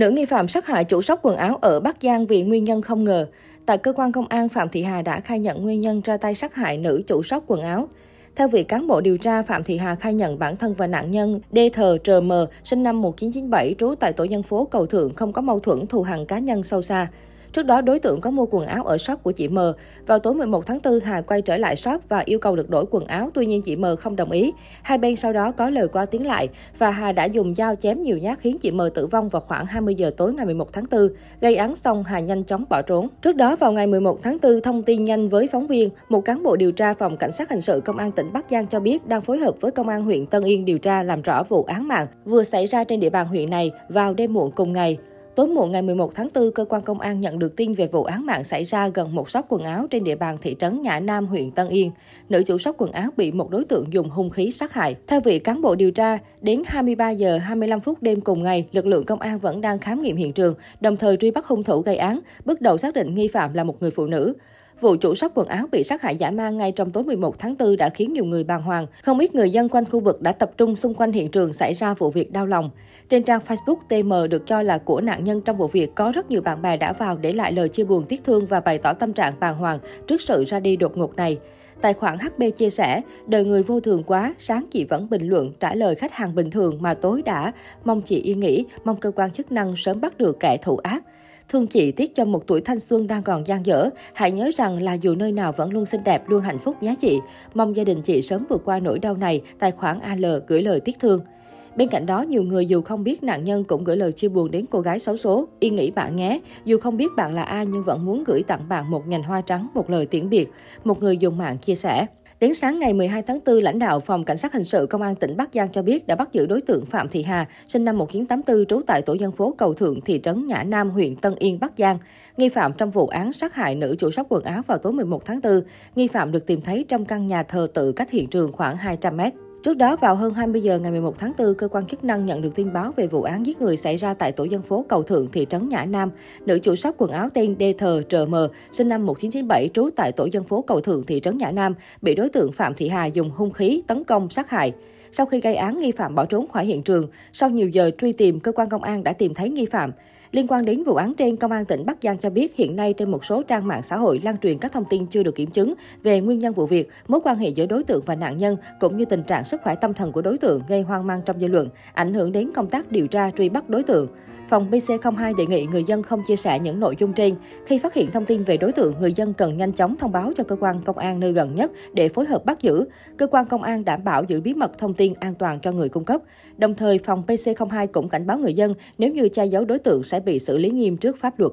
Nữ nghi phạm sát hại chủ shop quần áo ở Bắc Giang vì nguyên nhân không ngờ. Tại cơ quan công an, Phạm Thị Hà đã khai nhận nguyên nhân ra tay sát hại nữ chủ shop quần áo. Theo vị cán bộ điều tra, Phạm Thị Hà khai nhận bản thân và nạn nhân DTRM sinh năm 1997 trú tại tổ dân phố Cầu Thượng không có mâu thuẫn thù hằn cá nhân sâu xa. Trước đó, đối tượng có mua quần áo ở shop của chị M. Vào tối 11 tháng 4, Hà quay trở lại shop và yêu cầu được đổi quần áo, tuy nhiên chị M không đồng ý. Hai bên sau đó có lời qua tiếng lại và Hà đã dùng dao chém nhiều nhát khiến chị M tử vong vào khoảng 20 giờ tối ngày 11 tháng 4. Gây án xong, Hà nhanh chóng bỏ trốn. Trước đó, vào ngày 11 tháng 4, thông tin nhanh với phóng viên, một cán bộ điều tra phòng cảnh sát hình sự công an tỉnh Bắc Giang cho biết đang phối hợp với công an huyện Tân Yên điều tra làm rõ vụ án mạng vừa xảy ra trên địa bàn huyện này vào đêm muộn cùng ngày. Tối muộn ngày 11 tháng 4, cơ quan công an nhận được tin về vụ án mạng xảy ra gần một shop quần áo trên địa bàn thị trấn Nhã Nam, huyện Tân Yên. Nữ chủ shop quần áo bị một đối tượng dùng hung khí sát hại. Theo vị cán bộ điều tra, đến 23 giờ 25 phút đêm cùng ngày, lực lượng công an vẫn đang khám nghiệm hiện trường, đồng thời truy bắt hung thủ gây án, bước đầu xác định nghi phạm là một người phụ nữ. Vụ chủ shop quần áo bị sát hại giả mang ngay trong tối 11 tháng 4 đã khiến nhiều người bàng hoàng. Không ít người dân quanh khu vực đã tập trung xung quanh hiện trường xảy ra vụ việc đau lòng. Trên trang Facebook TM được cho là của nạn nhân trong vụ việc có rất nhiều bạn bè đã vào để lại lời chia buồn tiếc thương và bày tỏ tâm trạng bàng hoàng trước sự ra đi đột ngột này. Tài khoản HB chia sẻ, đời người vô thường quá, sáng chị vẫn bình luận trả lời khách hàng bình thường mà tối đã. Mong chị yên nghỉ, mong cơ quan chức năng sớm bắt được kẻ thủ ác. Thương chị tiếc cho một tuổi thanh xuân đang còn gian dở. Hãy nhớ rằng là dù nơi nào vẫn luôn xinh đẹp, luôn hạnh phúc nhé chị. Mong gia đình chị sớm vượt qua nỗi đau này, tài khoản AL gửi lời tiếc thương. Bên cạnh đó, nhiều người dù không biết nạn nhân cũng gửi lời chia buồn đến cô gái xấu số. Yên nghĩ bạn nhé, dù không biết bạn là ai nhưng vẫn muốn gửi tặng bạn một nhành hoa trắng, một lời tiễn biệt. Một người dùng mạng chia sẻ. Đến sáng ngày 12 tháng 4, lãnh đạo Phòng Cảnh sát Hình sự Công an tỉnh Bắc Giang cho biết đã bắt giữ đối tượng Phạm Thị Hà, sinh năm 1984, trú tại tổ dân phố Cầu Thượng, thị trấn Nhã Nam, huyện Tân Yên, Bắc Giang. Nghi phạm trong vụ án sát hại nữ chủ shop quần áo vào tối 11 tháng 4. Nghi phạm được tìm thấy trong căn nhà thờ tự cách hiện trường khoảng 200 mét. Trước đó, vào hơn 20 giờ ngày 11 tháng 4, cơ quan chức năng nhận được tin báo về vụ án giết người xảy ra tại tổ dân phố Cầu Thượng, thị trấn Nhã Nam. Nữ chủ shop quần áo tên Đê Thờ Trờ Mờ, sinh năm 1997, trú tại tổ dân phố Cầu Thượng, thị trấn Nhã Nam, bị đối tượng Phạm Thị Hà dùng hung khí tấn công sát hại. Sau khi gây án, nghi phạm bỏ trốn khỏi hiện trường. Sau nhiều giờ truy tìm, cơ quan công an đã tìm thấy nghi phạm. Liên quan đến vụ án trên, Công an tỉnh Bắc Giang cho biết hiện nay trên một số trang mạng xã hội lan truyền các thông tin chưa được kiểm chứng về nguyên nhân vụ việc, mối quan hệ giữa đối tượng và nạn nhân cũng như tình trạng sức khỏe tâm thần của đối tượng gây hoang mang trong dư luận, ảnh hưởng đến công tác điều tra truy bắt đối tượng. Phòng BC02 đề nghị người dân không chia sẻ những nội dung trên. Khi phát hiện thông tin về đối tượng, người dân cần nhanh chóng thông báo cho cơ quan công an nơi gần nhất để phối hợp bắt giữ. Cơ quan công an đảm bảo giữ bí mật thông tin an toàn cho người cung cấp. Đồng thời, phòng PC02 cũng cảnh báo người dân nếu như che giấu đối tượng sẽ bị xử lý nghiêm trước pháp luật.